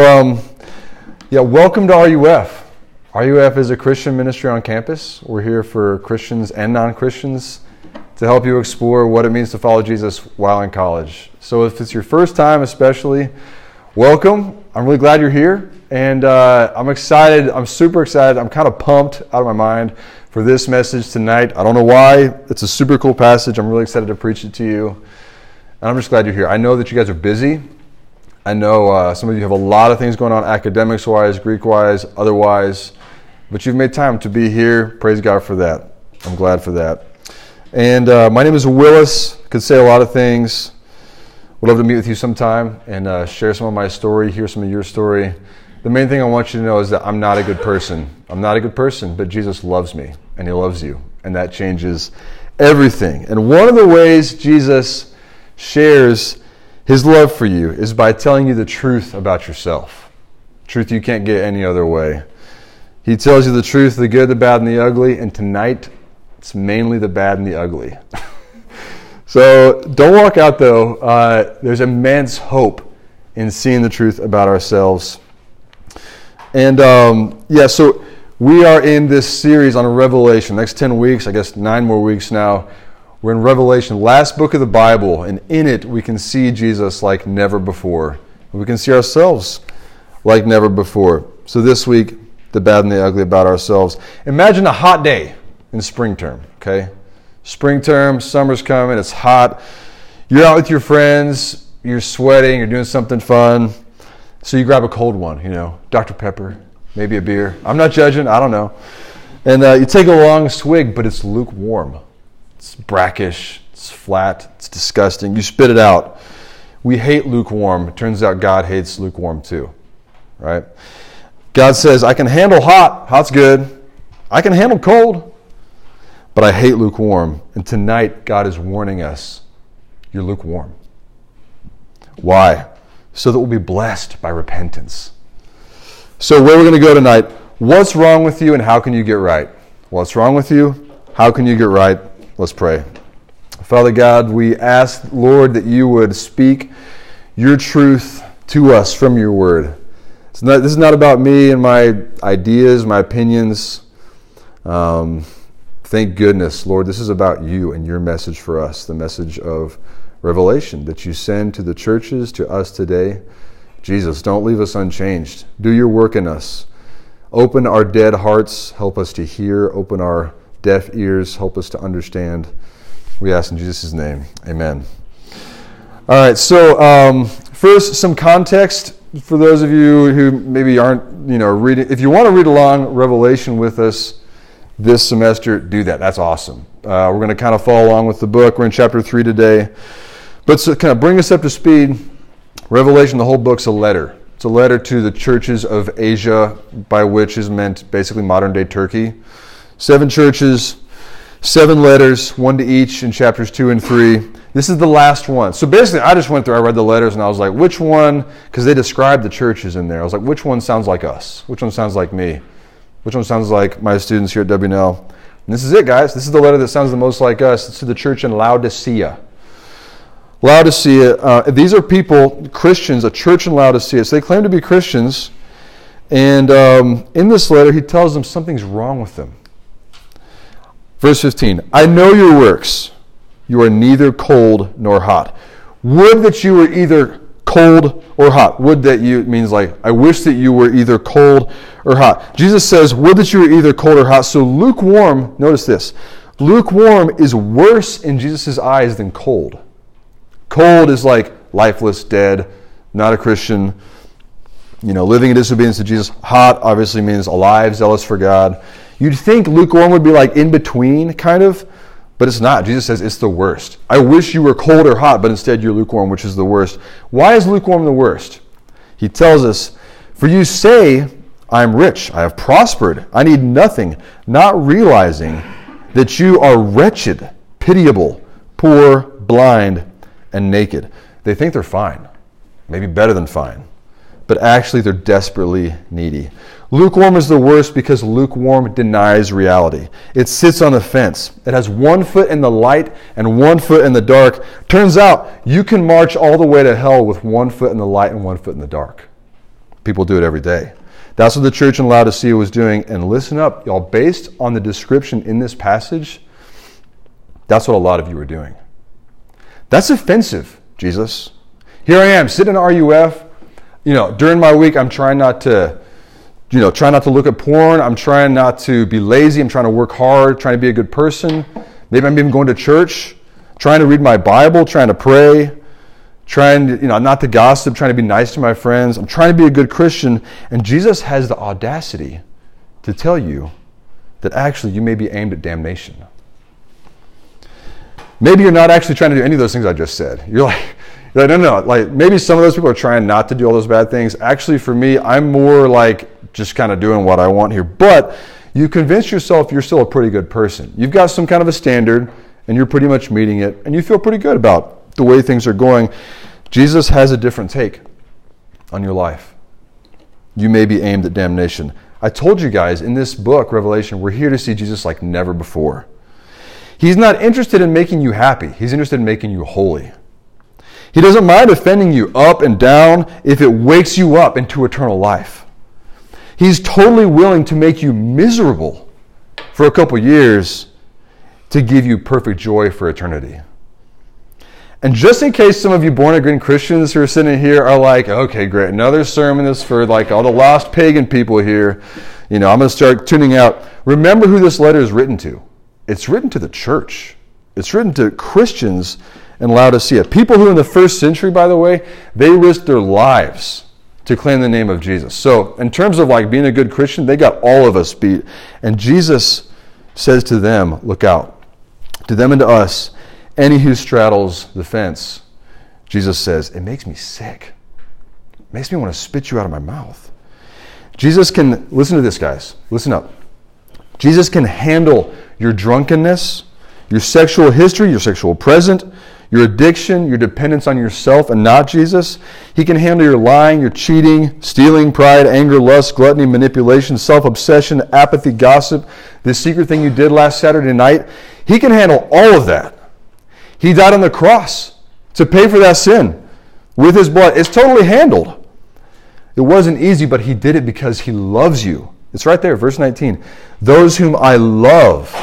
Um, yeah, welcome to RUF. RUF is a Christian ministry on campus. We're here for Christians and non Christians to help you explore what it means to follow Jesus while in college. So, if it's your first time, especially, welcome. I'm really glad you're here. And uh, I'm excited. I'm super excited. I'm kind of pumped out of my mind for this message tonight. I don't know why. It's a super cool passage. I'm really excited to preach it to you. And I'm just glad you're here. I know that you guys are busy. I know uh, some of you have a lot of things going on academics wise, Greek wise, otherwise, but you've made time to be here. Praise God for that. I'm glad for that. And uh, my name is Willis. Could say a lot of things. Would love to meet with you sometime and uh, share some of my story, hear some of your story. The main thing I want you to know is that I'm not a good person. I'm not a good person, but Jesus loves me and He loves you. And that changes everything. And one of the ways Jesus shares his love for you is by telling you the truth about yourself. Truth you can't get any other way. He tells you the truth, the good, the bad, and the ugly, and tonight it's mainly the bad and the ugly. so don't walk out though. Uh, there's immense hope in seeing the truth about ourselves. And um, yeah, so we are in this series on Revelation. Next 10 weeks, I guess nine more weeks now, we're in Revelation, last book of the Bible, and in it we can see Jesus like never before. We can see ourselves like never before. So this week, the bad and the ugly about ourselves. Imagine a hot day in spring term, okay? Spring term, summer's coming, it's hot. You're out with your friends, you're sweating, you're doing something fun. So you grab a cold one, you know, Dr. Pepper, maybe a beer. I'm not judging, I don't know. And uh, you take a long swig, but it's lukewarm. It's brackish, it's flat, it's disgusting. You spit it out. We hate lukewarm. It turns out God hates lukewarm too, right? God says, I can handle hot. Hot's good. I can handle cold, but I hate lukewarm. And tonight, God is warning us you're lukewarm. Why? So that we'll be blessed by repentance. So, where we're going to go tonight, what's wrong with you and how can you get right? What's wrong with you? How can you get right? Let's pray. Father God, we ask, Lord, that you would speak your truth to us from your word. Not, this is not about me and my ideas, my opinions. Um, thank goodness, Lord, this is about you and your message for us, the message of revelation that you send to the churches, to us today. Jesus, don't leave us unchanged. Do your work in us. Open our dead hearts. Help us to hear. Open our deaf ears. Help us to understand. We ask in Jesus' name. Amen. All right, so um, first, some context for those of you who maybe aren't, you know, reading. If you want to read along Revelation with us this semester, do that. That's awesome. Uh, we're going to kind of follow along with the book. We're in chapter 3 today. But kind of bring us up to speed, Revelation, the whole book's a letter. It's a letter to the churches of Asia, by which is meant basically modern day Turkey. Seven churches, seven letters, one to each in chapters two and three. This is the last one. So basically, I just went through, I read the letters, and I was like, which one, because they described the churches in there. I was like, which one sounds like us? Which one sounds like me? Which one sounds like my students here at W&L? And this is it, guys. This is the letter that sounds the most like us. It's to the church in Laodicea. Laodicea, uh, these are people, Christians, a church in Laodicea. So they claim to be Christians. And um, in this letter, he tells them something's wrong with them. Verse 15 I know your works. You are neither cold nor hot. Would that you were either cold or hot. Would that you means like, I wish that you were either cold or hot. Jesus says, Would that you were either cold or hot. So lukewarm, notice this lukewarm is worse in Jesus' eyes than cold. Cold is like lifeless, dead, not a Christian, you know, living in disobedience to Jesus. Hot obviously means alive, zealous for God. You'd think lukewarm would be like in between, kind of, but it's not. Jesus says it's the worst. I wish you were cold or hot, but instead you're lukewarm, which is the worst. Why is lukewarm the worst? He tells us, For you say, I am rich, I have prospered, I need nothing, not realizing that you are wretched, pitiable, poor, blind, and naked. They think they're fine, maybe better than fine, but actually they're desperately needy. Lukewarm is the worst because lukewarm denies reality. It sits on the fence. It has one foot in the light and one foot in the dark. Turns out you can march all the way to hell with one foot in the light and one foot in the dark. People do it every day. That's what the church in Laodicea was doing. And listen up, y'all, based on the description in this passage, that's what a lot of you are doing. That's offensive, Jesus. Here I am, sitting in RUF. You know, during my week, I'm trying not to, you know, try not to look at porn. I'm trying not to be lazy. I'm trying to work hard, trying to be a good person. Maybe I'm even going to church, trying to read my Bible, trying to pray, trying to, you know, not to gossip, trying to be nice to my friends. I'm trying to be a good Christian. And Jesus has the audacity to tell you that actually you may be aimed at damnation. Maybe you're not actually trying to do any of those things I just said. You're like, you're like, no, no, like maybe some of those people are trying not to do all those bad things. Actually, for me, I'm more like just kind of doing what I want here. But you convince yourself you're still a pretty good person. You've got some kind of a standard and you're pretty much meeting it and you feel pretty good about the way things are going. Jesus has a different take on your life. You may be aimed at damnation. I told you guys in this book, Revelation, we're here to see Jesus like never before. He's not interested in making you happy, He's interested in making you holy. He doesn't mind offending you up and down if it wakes you up into eternal life. He's totally willing to make you miserable for a couple years to give you perfect joy for eternity. And just in case some of you born again Christians who are sitting here are like, okay, great, another sermon is for like all the lost pagan people here. You know, I'm going to start tuning out. Remember who this letter is written to. It's written to the church. It's written to Christians in Laodicea. People who in the first century, by the way, they risked their lives to claim the name of Jesus. So, in terms of like being a good Christian, they got all of us beat. And Jesus says to them, look out. To them and to us, any who straddles the fence, Jesus says, it makes me sick. It makes me want to spit you out of my mouth. Jesus can, listen to this, guys. Listen up. Jesus can handle your drunkenness, your sexual history, your sexual present, your addiction, your dependence on yourself and not Jesus. He can handle your lying, your cheating, stealing, pride, anger, lust, gluttony, manipulation, self obsession, apathy, gossip, the secret thing you did last Saturday night. He can handle all of that. He died on the cross to pay for that sin with his blood. It's totally handled. It wasn't easy, but he did it because he loves you. It's right there, verse 19. Those whom I love,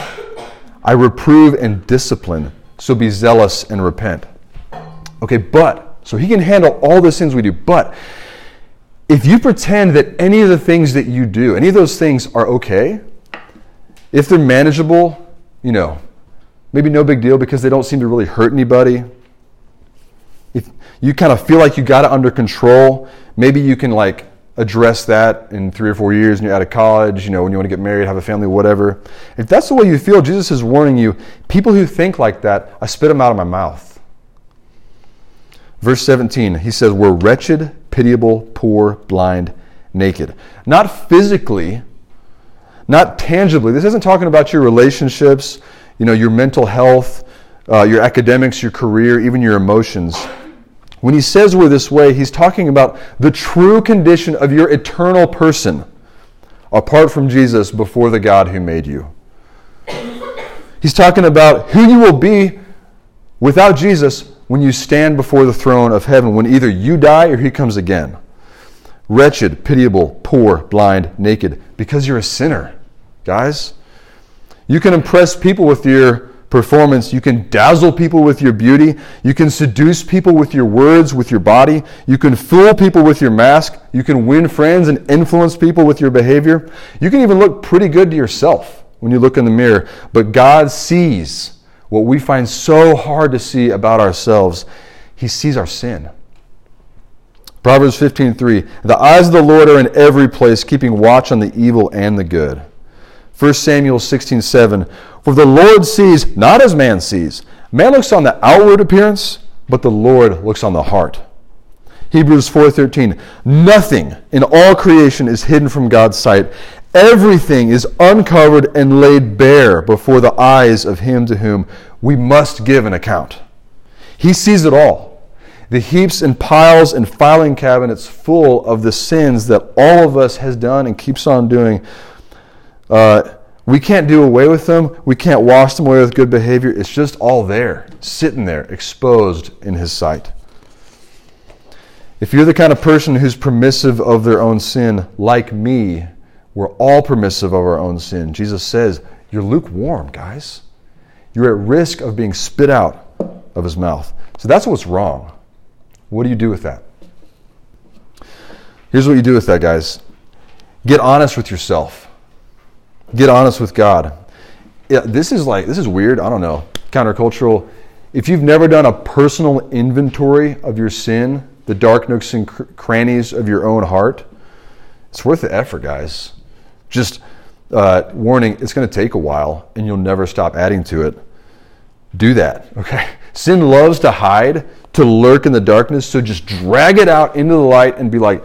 I reprove and discipline. So be zealous and repent. Okay, but, so he can handle all the sins we do. But if you pretend that any of the things that you do, any of those things are okay, if they're manageable, you know, maybe no big deal because they don't seem to really hurt anybody. If you kind of feel like you got it under control, maybe you can like address that in three or four years and you're out of college, you know, when you want to get married, have a family, whatever. If that's the way you feel, Jesus is warning you people who think like that, I spit them out of my mouth. Verse 17, he says, We're wretched, pitiable, poor, blind, naked. Not physically, not tangibly. This isn't talking about your relationships, you know, your mental health, uh, your academics, your career, even your emotions. When he says we're this way, he's talking about the true condition of your eternal person apart from Jesus before the God who made you. He's talking about who you will be without Jesus when you stand before the throne of heaven, when either you die or he comes again. Wretched, pitiable, poor, blind, naked, because you're a sinner, guys. You can impress people with your performance. You can dazzle people with your beauty. You can seduce people with your words, with your body. You can fool people with your mask. You can win friends and influence people with your behavior. You can even look pretty good to yourself when you look in the mirror. But God sees what we find so hard to see about ourselves. He sees our sin. Proverbs 15:3 The eyes of the Lord are in every place, keeping watch on the evil and the good. 1 Samuel 16:7 for the Lord sees not as man sees. Man looks on the outward appearance, but the Lord looks on the heart. Hebrews 4:13 Nothing in all creation is hidden from God's sight. Everything is uncovered and laid bare before the eyes of him to whom we must give an account. He sees it all. The heaps and piles and filing cabinets full of the sins that all of us has done and keeps on doing. Uh, we can't do away with them. We can't wash them away with good behavior. It's just all there, sitting there, exposed in His sight. If you're the kind of person who's permissive of their own sin, like me, we're all permissive of our own sin. Jesus says, You're lukewarm, guys. You're at risk of being spit out of his mouth. So that's what's wrong. What do you do with that? Here's what you do with that, guys get honest with yourself, get honest with God. Yeah, this is like, this is weird. I don't know. Countercultural. If you've never done a personal inventory of your sin, the dark nooks and cr- crannies of your own heart, it's worth the effort, guys. Just uh, warning, it's going to take a while and you'll never stop adding to it. Do that, okay? Sin loves to hide, to lurk in the darkness, so just drag it out into the light and be like,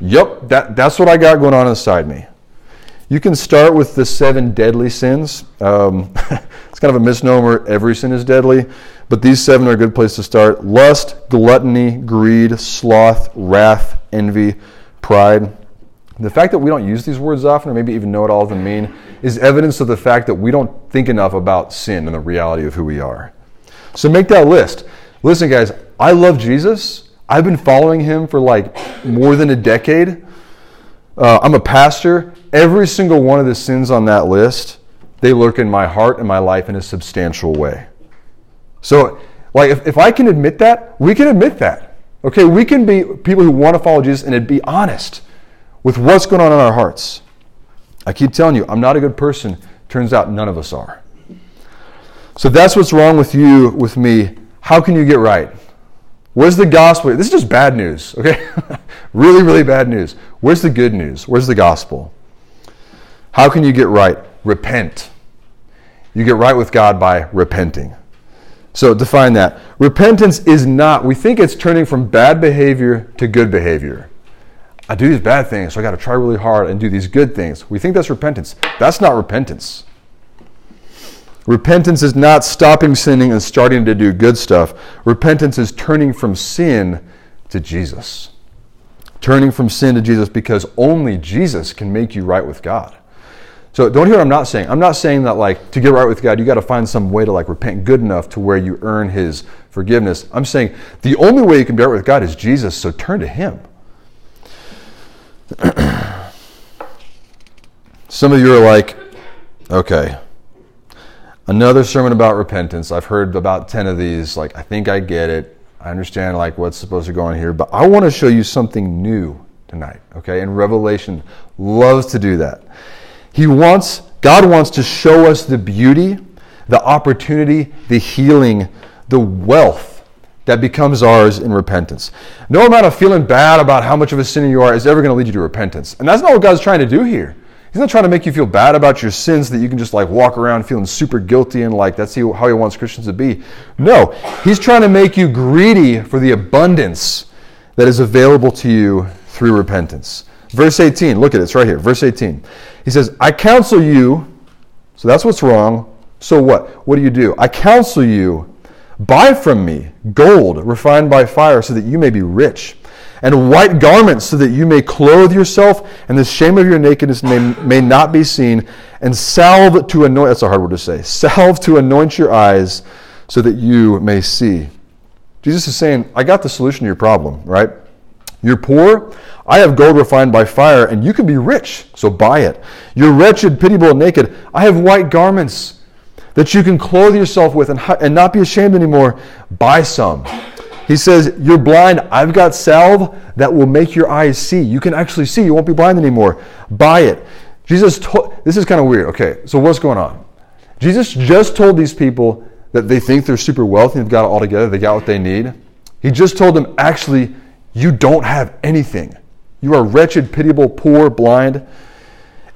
yep, that, that's what I got going on inside me. You can start with the seven deadly sins. Um, it's kind of a misnomer, every sin is deadly, but these seven are a good place to start lust, gluttony, greed, sloth, wrath, envy, pride. The fact that we don't use these words often, or maybe even know what all of them mean, is evidence of the fact that we don't think enough about sin and the reality of who we are. So make that list. Listen, guys, I love Jesus. I've been following him for like more than a decade. Uh, I'm a pastor. Every single one of the sins on that list, they lurk in my heart and my life in a substantial way. So, like, if, if I can admit that, we can admit that. Okay, we can be people who want to follow Jesus and be honest with what's going on in our hearts. I keep telling you, I'm not a good person. Turns out none of us are. So that's what's wrong with you, with me. How can you get right? Where's the gospel? This is just bad news, okay? really, really bad news. Where's the good news? Where's the gospel? How can you get right? Repent. You get right with God by repenting. So define that. Repentance is not, we think it's turning from bad behavior to good behavior. I do these bad things, so I got to try really hard and do these good things. We think that's repentance. That's not repentance. Repentance is not stopping sinning and starting to do good stuff. Repentance is turning from sin to Jesus. Turning from sin to Jesus because only Jesus can make you right with God. So don't hear what I'm not saying. I'm not saying that like to get right with God, you got to find some way to like repent good enough to where you earn his forgiveness. I'm saying the only way you can be right with God is Jesus, so turn to him. some of you are like, okay, another sermon about repentance. I've heard about 10 of these. Like, I think I get it. I understand like what's supposed to go on here, but I want to show you something new tonight, okay? And Revelation loves to do that. He wants God wants to show us the beauty, the opportunity, the healing, the wealth that becomes ours in repentance. No amount of feeling bad about how much of a sinner you are is ever going to lead you to repentance. And that's not what God's trying to do here. He's not trying to make you feel bad about your sins that you can just like walk around feeling super guilty and like that's how he wants Christians to be. No, he's trying to make you greedy for the abundance that is available to you through repentance. Verse 18, look at it, it's right here. Verse 18. He says, I counsel you, so that's what's wrong. So what? What do you do? I counsel you, buy from me gold refined by fire so that you may be rich and white garments so that you may clothe yourself, and the shame of your nakedness may, may not be seen, and salve to anoint, that's a hard word to say, salve to anoint your eyes so that you may see. Jesus is saying, I got the solution to your problem, right? You're poor, I have gold refined by fire, and you can be rich, so buy it. You're wretched, pitiable, naked. I have white garments that you can clothe yourself with and, and not be ashamed anymore. Buy some. He says, You're blind. I've got salve that will make your eyes see. You can actually see. You won't be blind anymore. Buy it. Jesus told, this is kind of weird. Okay, so what's going on? Jesus just told these people that they think they're super wealthy and they've got it all together, they got what they need. He just told them, actually, you don't have anything. You are wretched, pitiable, poor, blind.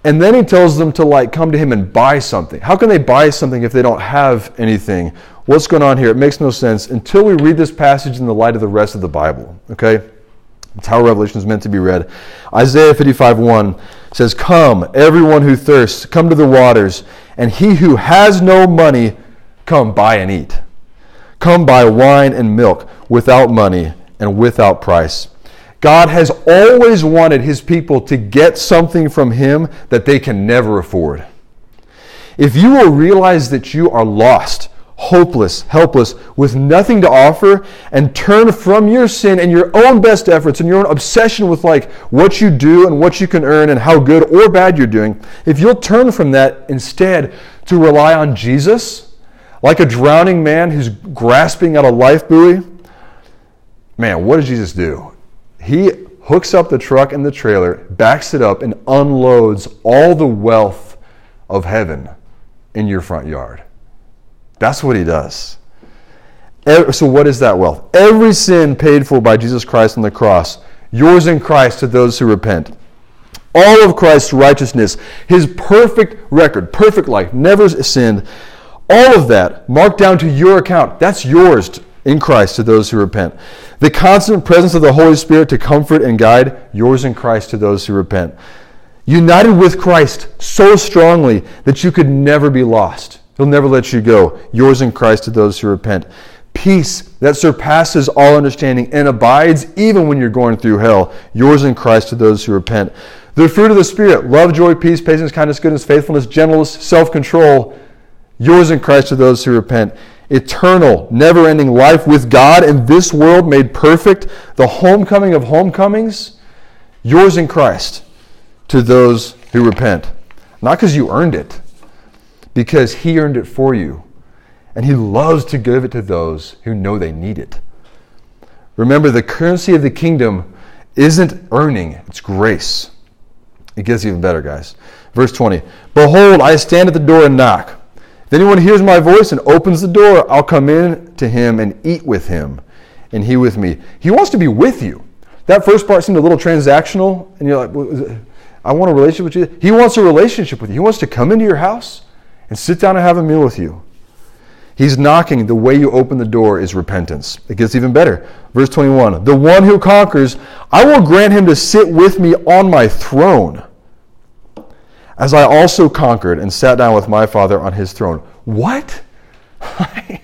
And then he tells them to like come to him and buy something. How can they buy something if they don't have anything? What's going on here? It makes no sense until we read this passage in the light of the rest of the Bible. Okay? That's how Revelation is meant to be read. Isaiah 55 1 says, Come, everyone who thirsts, come to the waters, and he who has no money, come buy and eat. Come buy wine and milk without money and without price. God has always wanted his people to get something from him that they can never afford. If you will realize that you are lost, hopeless, helpless, with nothing to offer, and turn from your sin and your own best efforts and your own obsession with like what you do and what you can earn and how good or bad you're doing, if you'll turn from that instead to rely on Jesus, like a drowning man who's grasping at a life buoy, man, what does Jesus do? He hooks up the truck and the trailer, backs it up, and unloads all the wealth of heaven in your front yard. That's what he does. So, what is that wealth? Every sin paid for by Jesus Christ on the cross, yours in Christ to those who repent. All of Christ's righteousness, his perfect record, perfect life, never sinned, all of that marked down to your account. That's yours in Christ to those who repent. The constant presence of the Holy Spirit to comfort and guide, yours in Christ to those who repent. United with Christ so strongly that you could never be lost. He'll never let you go. Yours in Christ to those who repent. Peace that surpasses all understanding and abides even when you're going through hell. Yours in Christ to those who repent. The fruit of the Spirit love, joy, peace, patience, kindness, goodness, faithfulness, gentleness, self control. Yours in Christ to those who repent. Eternal, never ending life with God in this world made perfect. The homecoming of homecomings. Yours in Christ to those who repent. Not because you earned it because He earned it for you. And He loves to give it to those who know they need it. Remember, the currency of the kingdom isn't earning, it's grace. It gets even better, guys. Verse 20 Behold, I stand at the door and knock. If anyone hears my voice and opens the door, I'll come in to him and eat with him, and he with me. He wants to be with you. That first part seemed a little transactional, and you're like, I want a relationship with you. He wants a relationship with you. He wants to come into your house and sit down and have a meal with you. He's knocking. The way you open the door is repentance. It gets even better. Verse 21 The one who conquers, I will grant him to sit with me on my throne, as I also conquered and sat down with my Father on his throne. What?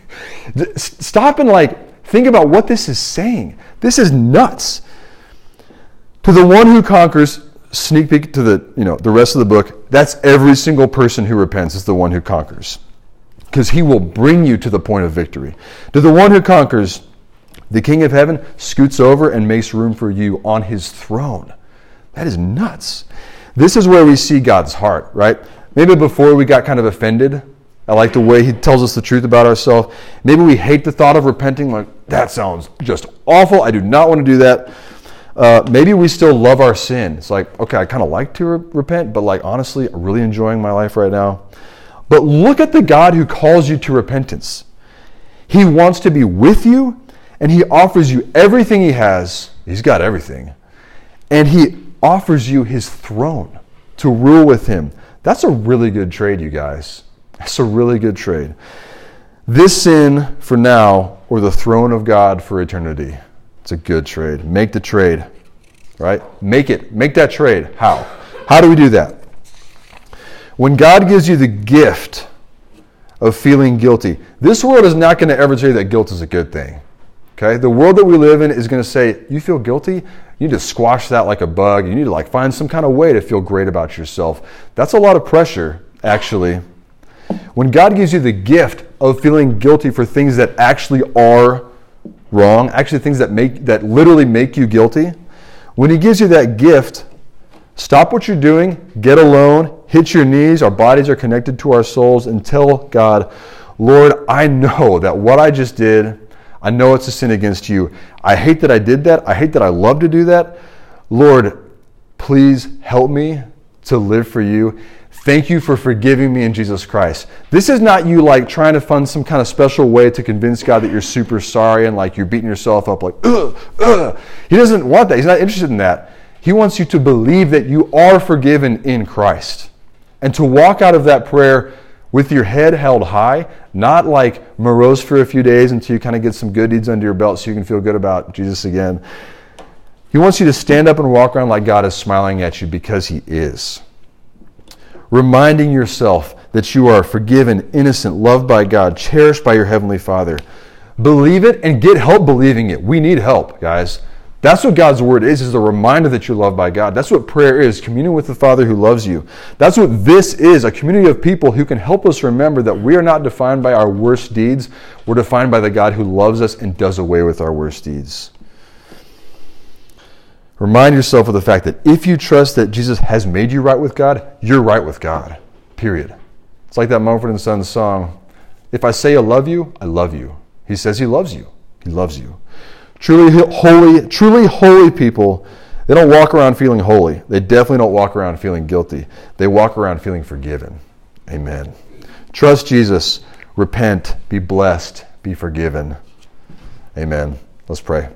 Stop and like think about what this is saying. This is nuts. To the one who conquers, sneak peek to the you know the rest of the book that's every single person who repents is the one who conquers. Because he will bring you to the point of victory. To the one who conquers the king of heaven scoots over and makes room for you on his throne. That is nuts. This is where we see god's heart right? Maybe before we got kind of offended I like the way he tells us the truth about ourselves. Maybe we hate the thought of repenting, like, that sounds just awful. I do not want to do that uh, maybe we still love our sin. It's like, okay, I kind of like to re- repent, but like honestly, I'm really enjoying my life right now. But look at the God who calls you to repentance. He wants to be with you, and He offers you everything He has. He's got everything. And He offers you His throne to rule with Him. That's a really good trade, you guys. That's a really good trade. This sin for now, or the throne of God for eternity. It's a good trade. Make the trade, right? Make it. Make that trade. How? How do we do that? When God gives you the gift of feeling guilty, this world is not going to ever tell you that guilt is a good thing. Okay? The world that we live in is going to say, you feel guilty? You need to squash that like a bug. You need to like find some kind of way to feel great about yourself. That's a lot of pressure, actually. When God gives you the gift of feeling guilty for things that actually are wrong, actually things that make that literally make you guilty, when he gives you that gift, stop what you're doing, get alone, hit your knees, our bodies are connected to our souls, and tell God, Lord, I know that what I just did, I know it's a sin against you. I hate that I did that. I hate that I love to do that. Lord, please help me to live for you. Thank you for forgiving me in Jesus Christ. This is not you like trying to find some kind of special way to convince God that you're super sorry and like you're beating yourself up like, ugh, ugh. He doesn't want that. He's not interested in that. He wants you to believe that you are forgiven in Christ and to walk out of that prayer with your head held high, not like morose for a few days until you kind of get some good deeds under your belt so you can feel good about Jesus again. He wants you to stand up and walk around like God is smiling at you because He is reminding yourself that you are forgiven, innocent, loved by God, cherished by your Heavenly Father. Believe it and get help believing it. We need help, guys. That's what God's word is, is a reminder that you're loved by God. That's what prayer is, communion with the Father who loves you. That's what this is, a community of people who can help us remember that we are not defined by our worst deeds. We're defined by the God who loves us and does away with our worst deeds. Remind yourself of the fact that if you trust that Jesus has made you right with God, you're right with God. Period. It's like that Mumford and Sons song. If I say I love you, I love you. He says he loves you. He loves you. Truly holy, truly holy people, they don't walk around feeling holy. They definitely don't walk around feeling guilty. They walk around feeling forgiven. Amen. Trust Jesus. Repent. Be blessed. Be forgiven. Amen. Let's pray.